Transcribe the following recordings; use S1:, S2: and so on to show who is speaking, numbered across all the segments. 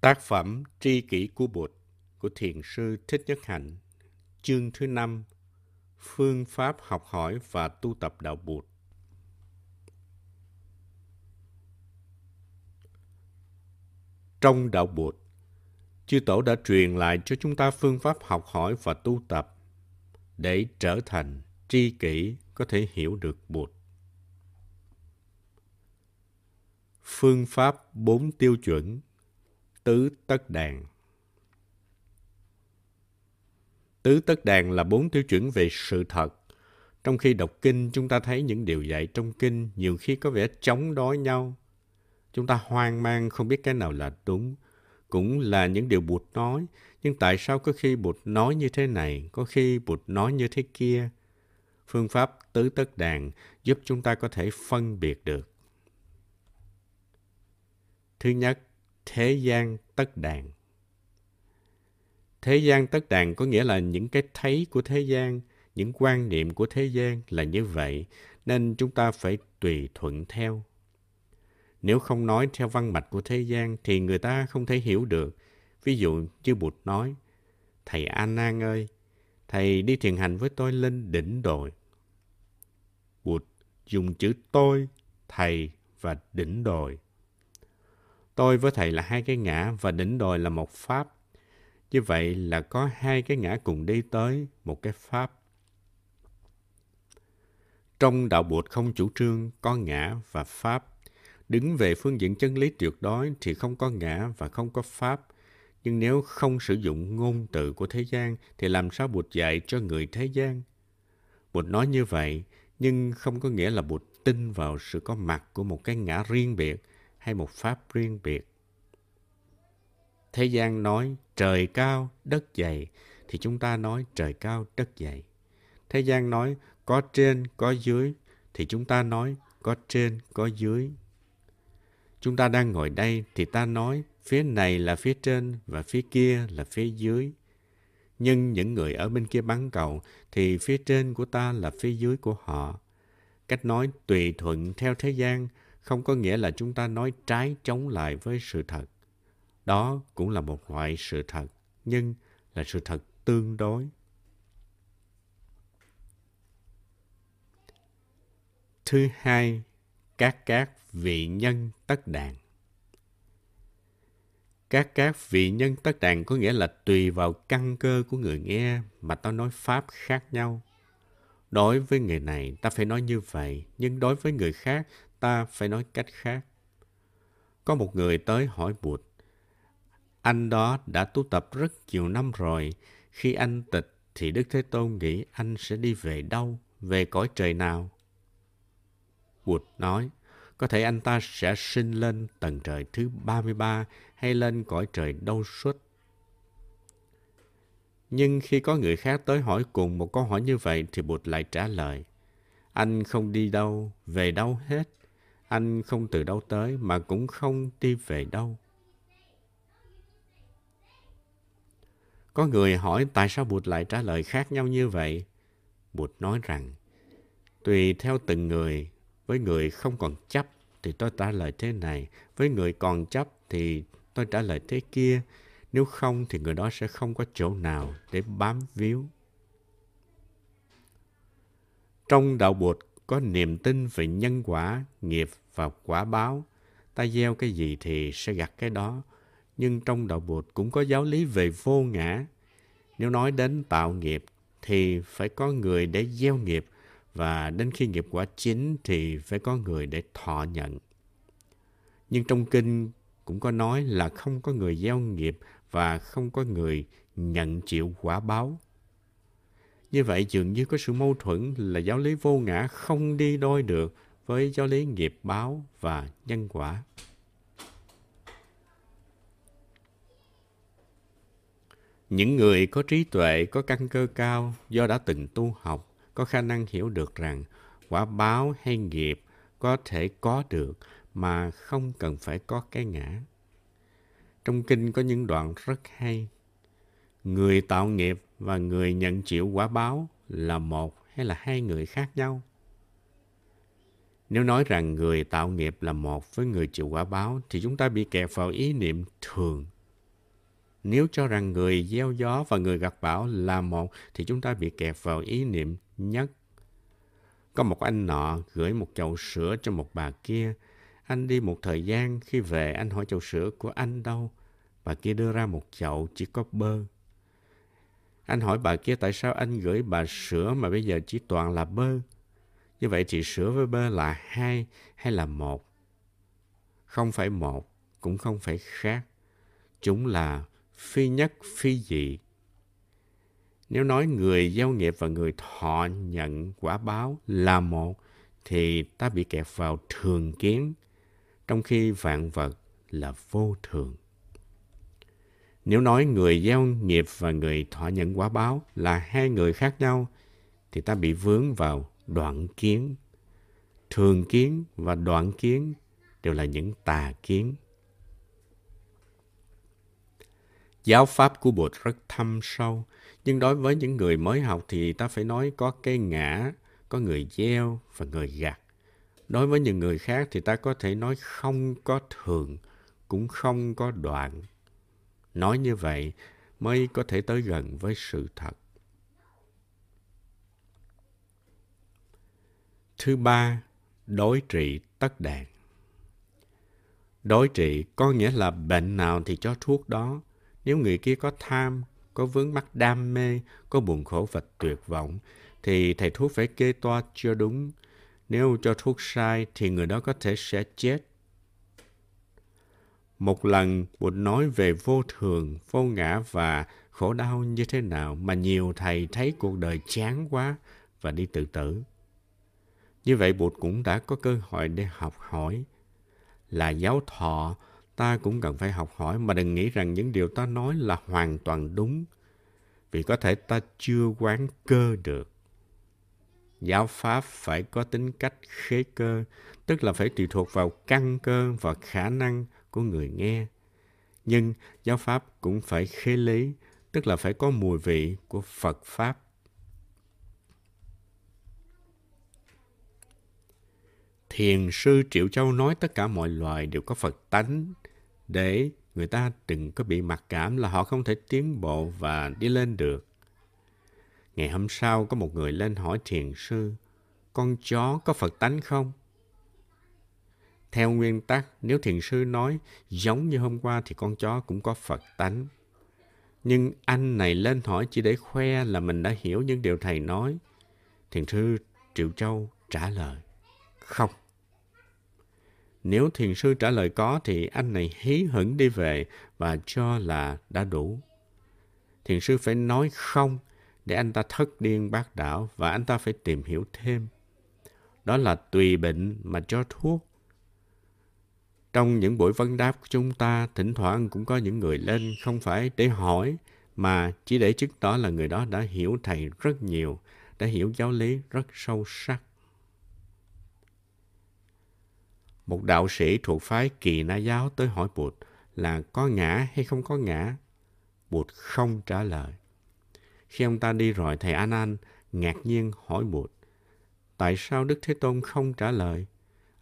S1: Tác phẩm Tri kỷ của Bụt của Thiền sư Thích Nhất Hạnh Chương thứ năm Phương pháp học hỏi và tu tập đạo Bụt Trong đạo Bụt, chư tổ đã truyền lại cho chúng ta phương pháp học hỏi và tu tập để trở thành tri kỷ có thể hiểu được Bụt. Phương pháp bốn tiêu chuẩn Tứ tất đàn Tứ tất đàn là bốn tiêu chuẩn về sự thật. Trong khi đọc kinh, chúng ta thấy những điều dạy trong kinh nhiều khi có vẻ chống đối nhau. Chúng ta hoang mang không biết cái nào là đúng. Cũng là những điều Bụt nói. Nhưng tại sao có khi Bụt nói như thế này, có khi Bụt nói như thế kia? Phương pháp tứ tất đàn giúp chúng ta có thể phân biệt được. Thứ nhất, thế gian tất đàn. Thế gian tất đàn có nghĩa là những cái thấy của thế gian, những quan niệm của thế gian là như vậy, nên chúng ta phải tùy thuận theo. Nếu không nói theo văn mạch của thế gian thì người ta không thể hiểu được. Ví dụ như Bụt nói, Thầy An Nan ơi, Thầy đi thiền hành với tôi lên đỉnh đồi. Bụt dùng chữ tôi, Thầy và đỉnh đồi. Tôi với Thầy là hai cái ngã và đỉnh đồi là một pháp. Như vậy là có hai cái ngã cùng đi tới một cái pháp. Trong đạo Bụt không chủ trương có ngã và pháp. Đứng về phương diện chân lý tuyệt đối thì không có ngã và không có pháp. Nhưng nếu không sử dụng ngôn từ của thế gian thì làm sao Bụt dạy cho người thế gian? Bụt nói như vậy, nhưng không có nghĩa là Bụt tin vào sự có mặt của một cái ngã riêng biệt hay một pháp riêng biệt. Thế gian nói trời cao, đất dày, thì chúng ta nói trời cao, đất dày. Thế gian nói có trên, có dưới, thì chúng ta nói có trên, có dưới. Chúng ta đang ngồi đây thì ta nói phía này là phía trên và phía kia là phía dưới. Nhưng những người ở bên kia bán cầu thì phía trên của ta là phía dưới của họ. Cách nói tùy thuận theo thế gian không có nghĩa là chúng ta nói trái chống lại với sự thật. Đó cũng là một loại sự thật, nhưng là sự thật tương đối. Thứ hai, các các vị nhân tất đàn. Các các vị nhân tất đàn có nghĩa là tùy vào căn cơ của người nghe mà ta nói pháp khác nhau. Đối với người này ta phải nói như vậy, nhưng đối với người khác ta phải nói cách khác. Có một người tới hỏi Bụt, anh đó đã tu tập rất nhiều năm rồi. Khi anh tịch thì Đức Thế Tôn nghĩ anh sẽ đi về đâu, về cõi trời nào? Bụt nói, có thể anh ta sẽ sinh lên tầng trời thứ 33 hay lên cõi trời đâu suốt. Nhưng khi có người khác tới hỏi cùng một câu hỏi như vậy thì Bụt lại trả lời, anh không đi đâu, về đâu hết. Anh không từ đâu tới mà cũng không đi về đâu. Có người hỏi tại sao Bụt lại trả lời khác nhau như vậy? Bụt nói rằng, tùy theo từng người, với người không còn chấp thì tôi trả lời thế này, với người còn chấp thì tôi trả lời thế kia. Nếu không thì người đó sẽ không có chỗ nào để bám víu. Trong đạo Bụt có niềm tin về nhân quả, nghiệp và quả báo. Ta gieo cái gì thì sẽ gặt cái đó. Nhưng trong đạo Bụt cũng có giáo lý về vô ngã. Nếu nói đến tạo nghiệp thì phải có người để gieo nghiệp và đến khi nghiệp quả chín thì phải có người để thọ nhận. Nhưng trong kinh cũng có nói là không có người gieo nghiệp và không có người nhận chịu quả báo. Như vậy dường như có sự mâu thuẫn là giáo lý vô ngã không đi đôi được với giáo lý nghiệp báo và nhân quả. Những người có trí tuệ, có căn cơ cao do đã từng tu học, có khả năng hiểu được rằng quả báo hay nghiệp có thể có được mà không cần phải có cái ngã. Trong kinh có những đoạn rất hay. Người tạo nghiệp và người nhận chịu quả báo là một hay là hai người khác nhau? Nếu nói rằng người tạo nghiệp là một với người chịu quả báo thì chúng ta bị kẹt vào ý niệm thường Nếu cho rằng người gieo gió và người gặt bão là một, thì chúng ta bị kẹt vào ý niệm nhất. Có một anh nọ gửi một chậu sữa cho một bà kia. Anh đi một thời gian, khi về anh hỏi chậu sữa của anh đâu. Bà kia đưa ra một chậu chỉ có bơ. Anh hỏi bà kia tại sao anh gửi bà sữa mà bây giờ chỉ toàn là bơ. Như vậy thì sữa với bơ là hai hay là một? Không phải một, cũng không phải khác. Chúng là phi nhất phi dị. Nếu nói người giao nghiệp và người thọ nhận quả báo là một, thì ta bị kẹt vào thường kiến, trong khi vạn vật là vô thường. Nếu nói người gieo nghiệp và người thọ nhận quả báo là hai người khác nhau, thì ta bị vướng vào đoạn kiến. Thường kiến và đoạn kiến đều là những tà kiến. Giáo pháp của Bụt rất thâm sâu, nhưng đối với những người mới học thì ta phải nói có cây ngã, có người gieo và người gặt. Đối với những người khác thì ta có thể nói không có thường, cũng không có đoạn. Nói như vậy mới có thể tới gần với sự thật. Thứ ba, đối trị tất đàn. Đối trị có nghĩa là bệnh nào thì cho thuốc đó. Nếu người kia có tham, có vướng mắc đam mê, có buồn khổ và tuyệt vọng, thì thầy thuốc phải kê toa cho đúng. Nếu cho thuốc sai thì người đó có thể sẽ chết. Một lần Bụt nói về vô thường, vô ngã và khổ đau như thế nào mà nhiều thầy thấy cuộc đời chán quá và đi tự tử. Như vậy Bụt cũng đã có cơ hội để học hỏi. Là giáo thọ, ta cũng cần phải học hỏi mà đừng nghĩ rằng những điều ta nói là hoàn toàn đúng. Vì có thể ta chưa quán cơ được. Giáo pháp phải có tính cách khế cơ, tức là phải tùy thuộc vào căn cơ và khả năng của người nghe. Nhưng giáo pháp cũng phải khế lý, tức là phải có mùi vị của Phật Pháp. Thiền sư Triệu Châu nói tất cả mọi loài đều có Phật tánh để người ta đừng có bị mặc cảm là họ không thể tiến bộ và đi lên được. Ngày hôm sau có một người lên hỏi thiền sư, con chó có Phật tánh không? Theo nguyên tắc, nếu thiền sư nói giống như hôm qua thì con chó cũng có Phật tánh. Nhưng anh này lên hỏi chỉ để khoe là mình đã hiểu những điều thầy nói. Thiền sư Triệu Châu trả lời, không. Nếu thiền sư trả lời có thì anh này hí hửng đi về và cho là đã đủ. Thiền sư phải nói không để anh ta thất điên bác đảo và anh ta phải tìm hiểu thêm. Đó là tùy bệnh mà cho thuốc. Trong những buổi vấn đáp của chúng ta, thỉnh thoảng cũng có những người lên không phải để hỏi, mà chỉ để chứng tỏ là người đó đã hiểu thầy rất nhiều, đã hiểu giáo lý rất sâu sắc. Một đạo sĩ thuộc phái kỳ na giáo tới hỏi Bụt là có ngã hay không có ngã. Bụt không trả lời. Khi ông ta đi rồi, thầy An An ngạc nhiên hỏi Bụt. Tại sao Đức Thế Tôn không trả lời?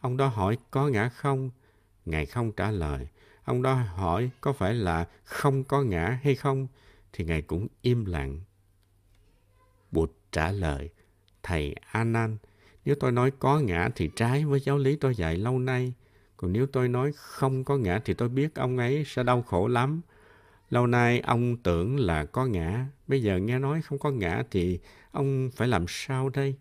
S1: Ông đó hỏi có ngã không? Ngài không trả lời. Ông đó hỏi có phải là không có ngã hay không? Thì Ngài cũng im lặng. Bụt trả lời, Thầy Anan, nếu tôi nói có ngã thì trái với giáo lý tôi dạy lâu nay. Còn nếu tôi nói không có ngã thì tôi biết ông ấy sẽ đau khổ lắm. Lâu nay ông tưởng là có ngã, bây giờ nghe nói không có ngã thì ông phải làm sao đây?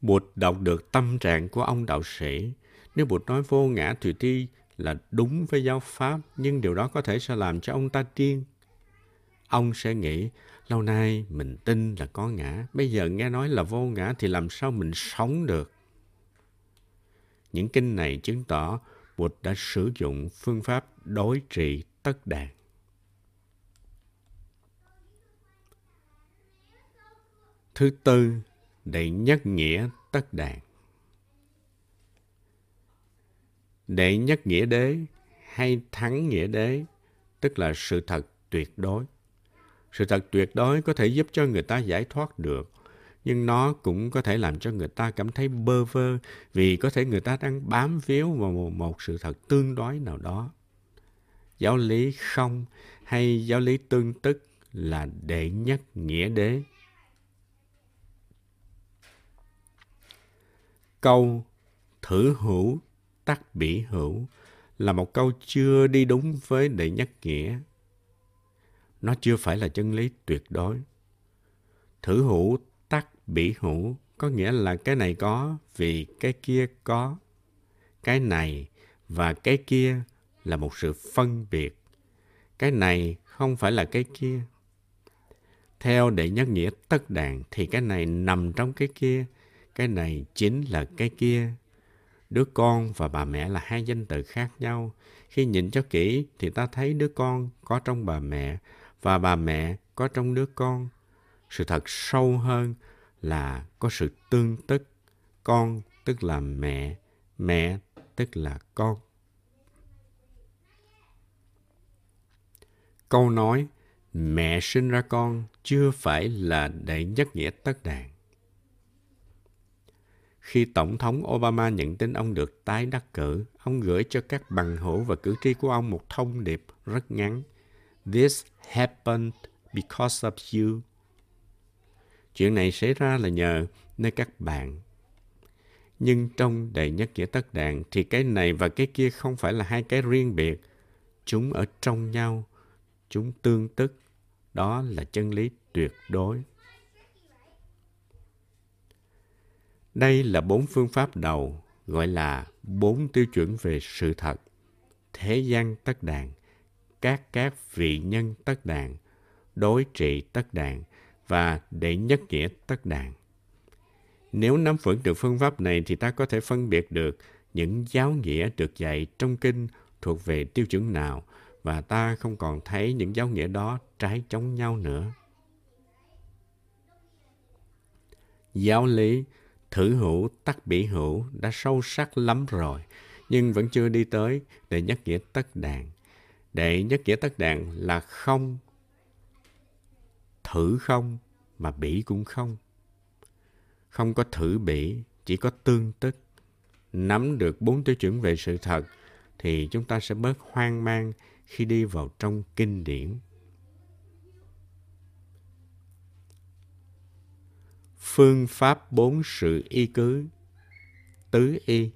S1: Bụt đọc được tâm trạng của ông đạo sĩ. Nếu Bụt nói vô ngã thì thi là đúng với giáo pháp, nhưng điều đó có thể sẽ làm cho ông ta điên. Ông sẽ nghĩ, lâu nay mình tin là có ngã, bây giờ nghe nói là vô ngã thì làm sao mình sống được? Những kinh này chứng tỏ Bụt đã sử dụng phương pháp đối trị tất đàn. Thứ tư, đệ nhất nghĩa tất đàn. Đệ nhất nghĩa đế hay thắng nghĩa đế, tức là sự thật tuyệt đối. Sự thật tuyệt đối có thể giúp cho người ta giải thoát được, nhưng nó cũng có thể làm cho người ta cảm thấy bơ vơ vì có thể người ta đang bám víu vào một, một sự thật tương đối nào đó. Giáo lý không hay giáo lý tương tức là đệ nhất nghĩa đế. Câu thử hữu tắc bỉ hữu là một câu chưa đi đúng với đệ nhất nghĩa. Nó chưa phải là chân lý tuyệt đối. Thử hữu tắc bỉ hữu có nghĩa là cái này có vì cái kia có. Cái này và cái kia là một sự phân biệt. Cái này không phải là cái kia. Theo đệ nhất nghĩa tất đàn thì cái này nằm trong cái kia, cái này chính là cái kia. Đứa con và bà mẹ là hai danh từ khác nhau. Khi nhìn cho kỹ thì ta thấy đứa con có trong bà mẹ và bà mẹ có trong đứa con. Sự thật sâu hơn là có sự tương tức. Con tức là mẹ, mẹ tức là con. Câu nói mẹ sinh ra con chưa phải là để nhất nghĩa tất đàn. Khi Tổng thống Obama nhận tin ông được tái đắc cử, ông gửi cho các bằng hữu và cử tri của ông một thông điệp rất ngắn. This happened because of you. Chuyện này xảy ra là nhờ nơi các bạn. Nhưng trong đệ nhất nghĩa tất đàn thì cái này và cái kia không phải là hai cái riêng biệt. Chúng ở trong nhau, chúng tương tức. Đó là chân lý tuyệt đối. Đây là bốn phương pháp đầu, gọi là bốn tiêu chuẩn về sự thật. Thế gian tất đàn, các các vị nhân tất đàn, đối trị tất đàn và đệ nhất nghĩa tất đàn. Nếu nắm vững được phương pháp này thì ta có thể phân biệt được những giáo nghĩa được dạy trong kinh thuộc về tiêu chuẩn nào và ta không còn thấy những giáo nghĩa đó trái chống nhau nữa. Giáo lý thử hữu tắc bỉ hữu đã sâu sắc lắm rồi, nhưng vẫn chưa đi tới đệ nhất nghĩa tất đàn. Đệ nhất nghĩa tất đàn là không, thử không, mà bỉ cũng không. Không có thử bỉ, chỉ có tương tức. Nắm được bốn tiêu chuẩn về sự thật, thì chúng ta sẽ bớt hoang mang khi đi vào trong kinh điển. Phương pháp bốn sự y cứ Tứ y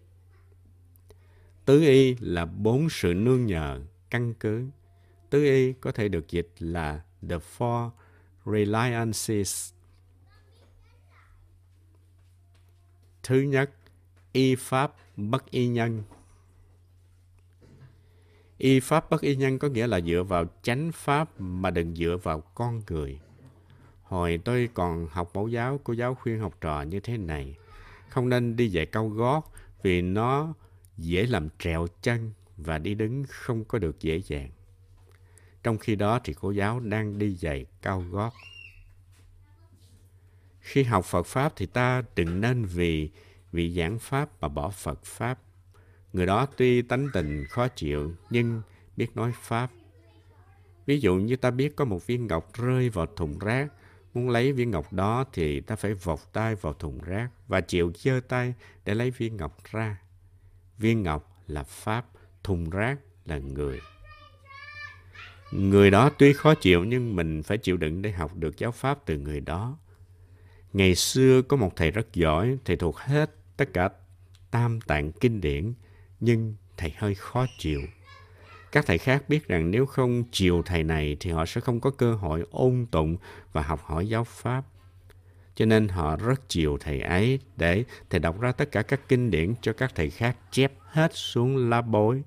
S1: Tứ y là bốn sự nương nhờ, căn cứ. Tứ y có thể được dịch là the four reliances. Thứ nhất, y pháp bất y nhân. Y pháp bất y nhân có nghĩa là dựa vào chánh pháp mà đừng dựa vào con người. Hồi tôi còn học mẫu giáo, cô giáo khuyên học trò như thế này. Không nên đi giày cao gót vì nó dễ làm trèo chân và đi đứng không có được dễ dàng. Trong khi đó thì cô giáo đang đi giày cao gót. Khi học Phật Pháp thì ta đừng nên vì vị giảng Pháp mà bỏ Phật Pháp. Người đó tuy tánh tình khó chịu nhưng biết nói Pháp. Ví dụ như ta biết có một viên ngọc rơi vào thùng rác Muốn lấy viên ngọc đó thì ta phải vọc tay vào thùng rác và chịu giơ tay để lấy viên ngọc ra. Viên ngọc là Pháp, thùng rác là người. Người đó tuy khó chịu nhưng mình phải chịu đựng để học được giáo Pháp từ người đó. Ngày xưa có một thầy rất giỏi, thầy thuộc hết tất cả tam tạng kinh điển, nhưng thầy hơi khó chịu. Các thầy khác biết rằng nếu không chiều thầy này thì họ sẽ không có cơ hội ôn tụng và học hỏi giáo pháp. Cho nên họ rất chiều thầy ấy để thầy đọc ra tất cả các kinh điển cho các thầy khác chép hết xuống lá bối.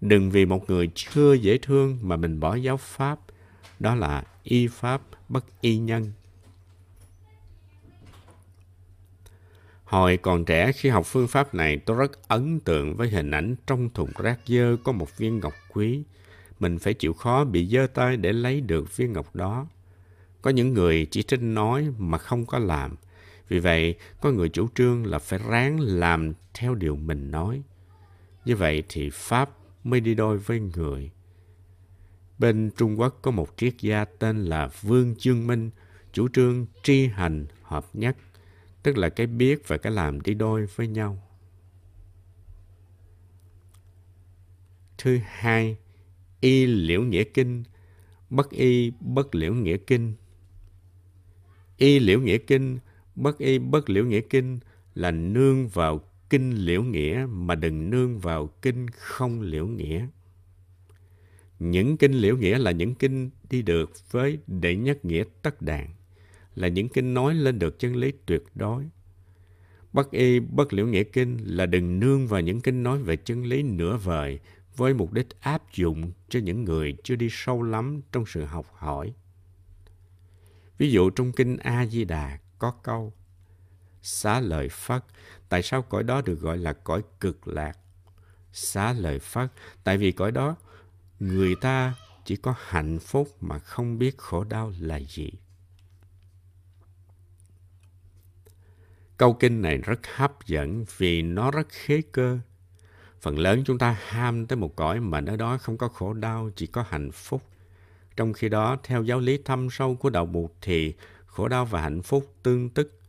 S1: Đừng vì một người chưa dễ thương mà mình bỏ giáo pháp. Đó là y pháp bất y nhân. Hồi còn trẻ khi học phương pháp này tôi rất ấn tượng với hình ảnh trong thùng rác dơ có một viên ngọc quý. Mình phải chịu khó bị dơ tay để lấy được viên ngọc đó. Có những người chỉ trích nói mà không có làm. Vì vậy, có người chủ trương là phải ráng làm theo điều mình nói. Như vậy thì Pháp mới đi đôi với người. Bên Trung Quốc có một triết gia tên là Vương Chương Minh, chủ trương tri hành hợp nhất, tức là cái biết và cái làm đi đôi với nhau. Thứ hai, y liễu nghĩa kinh, bất y bất liễu nghĩa kinh. Y liễu nghĩa kinh, bất y bất liễu nghĩa kinh là nương vào kinh liễu nghĩa mà đừng nương vào kinh không liễu nghĩa. Những kinh liễu nghĩa là những kinh đi được với đệ nhất nghĩa tất đàn, là những kinh nói lên được chân lý tuyệt đối. Bất y bất liễu nghĩa kinh là đừng nương vào những kinh nói về chân lý nửa vời với mục đích áp dụng cho những người chưa đi sâu lắm trong sự học hỏi. Ví dụ trong kinh A-di-đà có câu Xá lợi Phất, tại sao cõi đó được gọi là cõi cực lạc? Xá lợi Phất, tại vì cõi đó người ta chỉ có hạnh phúc mà không biết khổ đau là gì. Câu kinh này rất hấp dẫn vì nó rất khế cơ. Phần lớn chúng ta ham tới một cõi mà nơi đó không có khổ đau, chỉ có hạnh phúc. Trong khi đó, theo giáo lý thâm sâu của đạo Bụt thì khổ đau và hạnh phúc tương tức.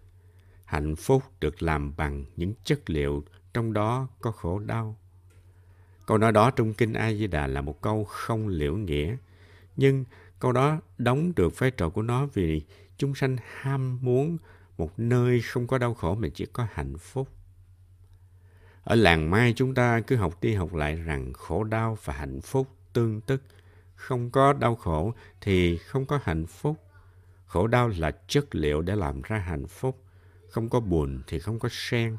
S1: Hạnh phúc được làm bằng những chất liệu, trong đó có khổ đau. Câu nói đó trong Kinh A Di Đà là một câu không liễu nghĩa, nhưng câu đó đóng được vai trò của nó vì chúng sanh ham muốn một nơi không có đau khổ mà chỉ có hạnh phúc. Ở làng Mai chúng ta cứ học đi học lại rằng khổ đau và hạnh phúc tương tức. Không có đau khổ thì không có hạnh phúc. Khổ đau là chất liệu để làm ra hạnh phúc. Không có buồn thì không có sen.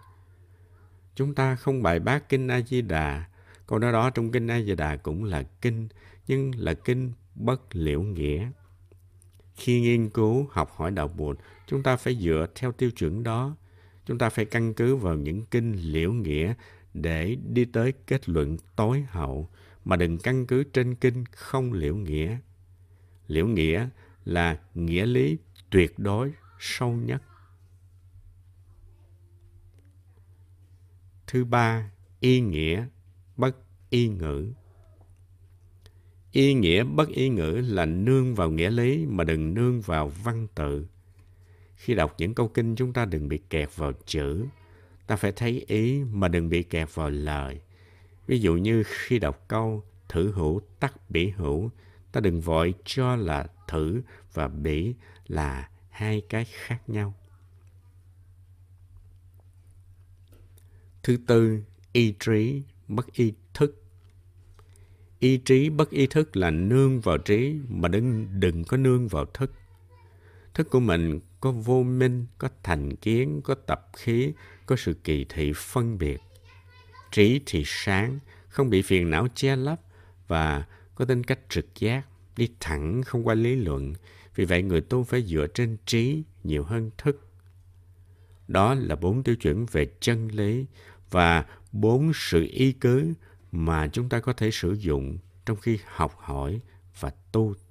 S1: Chúng ta không bài bác Kinh A-di-đà Câu nói đó trong Kinh A Di Đà cũng là kinh, nhưng là kinh bất liễu nghĩa. Khi nghiên cứu, học hỏi đạo Bụt, chúng ta phải dựa theo tiêu chuẩn đó. Chúng ta phải căn cứ vào những kinh liễu nghĩa để đi tới kết luận tối hậu, mà đừng căn cứ trên kinh không liễu nghĩa. Liễu nghĩa là nghĩa lý tuyệt đối sâu nhất. Thứ ba, y nghĩa bất y ngữ. Y nghĩa bất y ngữ là nương vào nghĩa lý mà đừng nương vào văn tự. Khi đọc những câu kinh chúng ta đừng bị kẹt vào chữ. Ta phải thấy ý mà đừng bị kẹt vào lời. Ví dụ như khi đọc câu thử hữu tắc bỉ hữu, ta đừng vội cho là thử và bỉ là hai cái khác nhau. Thứ tư, y trí bất y thức. Y trí bất y thức là nương vào trí mà đừng, đừng có nương vào thức. Thức của mình có vô minh, có thành kiến, có tập khí, có sự kỳ thị phân biệt. Trí thì sáng, không bị phiền não che lấp và có tính cách trực giác, đi thẳng không qua lý luận. Vì vậy người tu phải dựa trên trí nhiều hơn thức. Đó là bốn tiêu chuẩn về chân lý và bốn sự y cứ mà chúng ta có thể sử dụng trong khi học hỏi và tu tập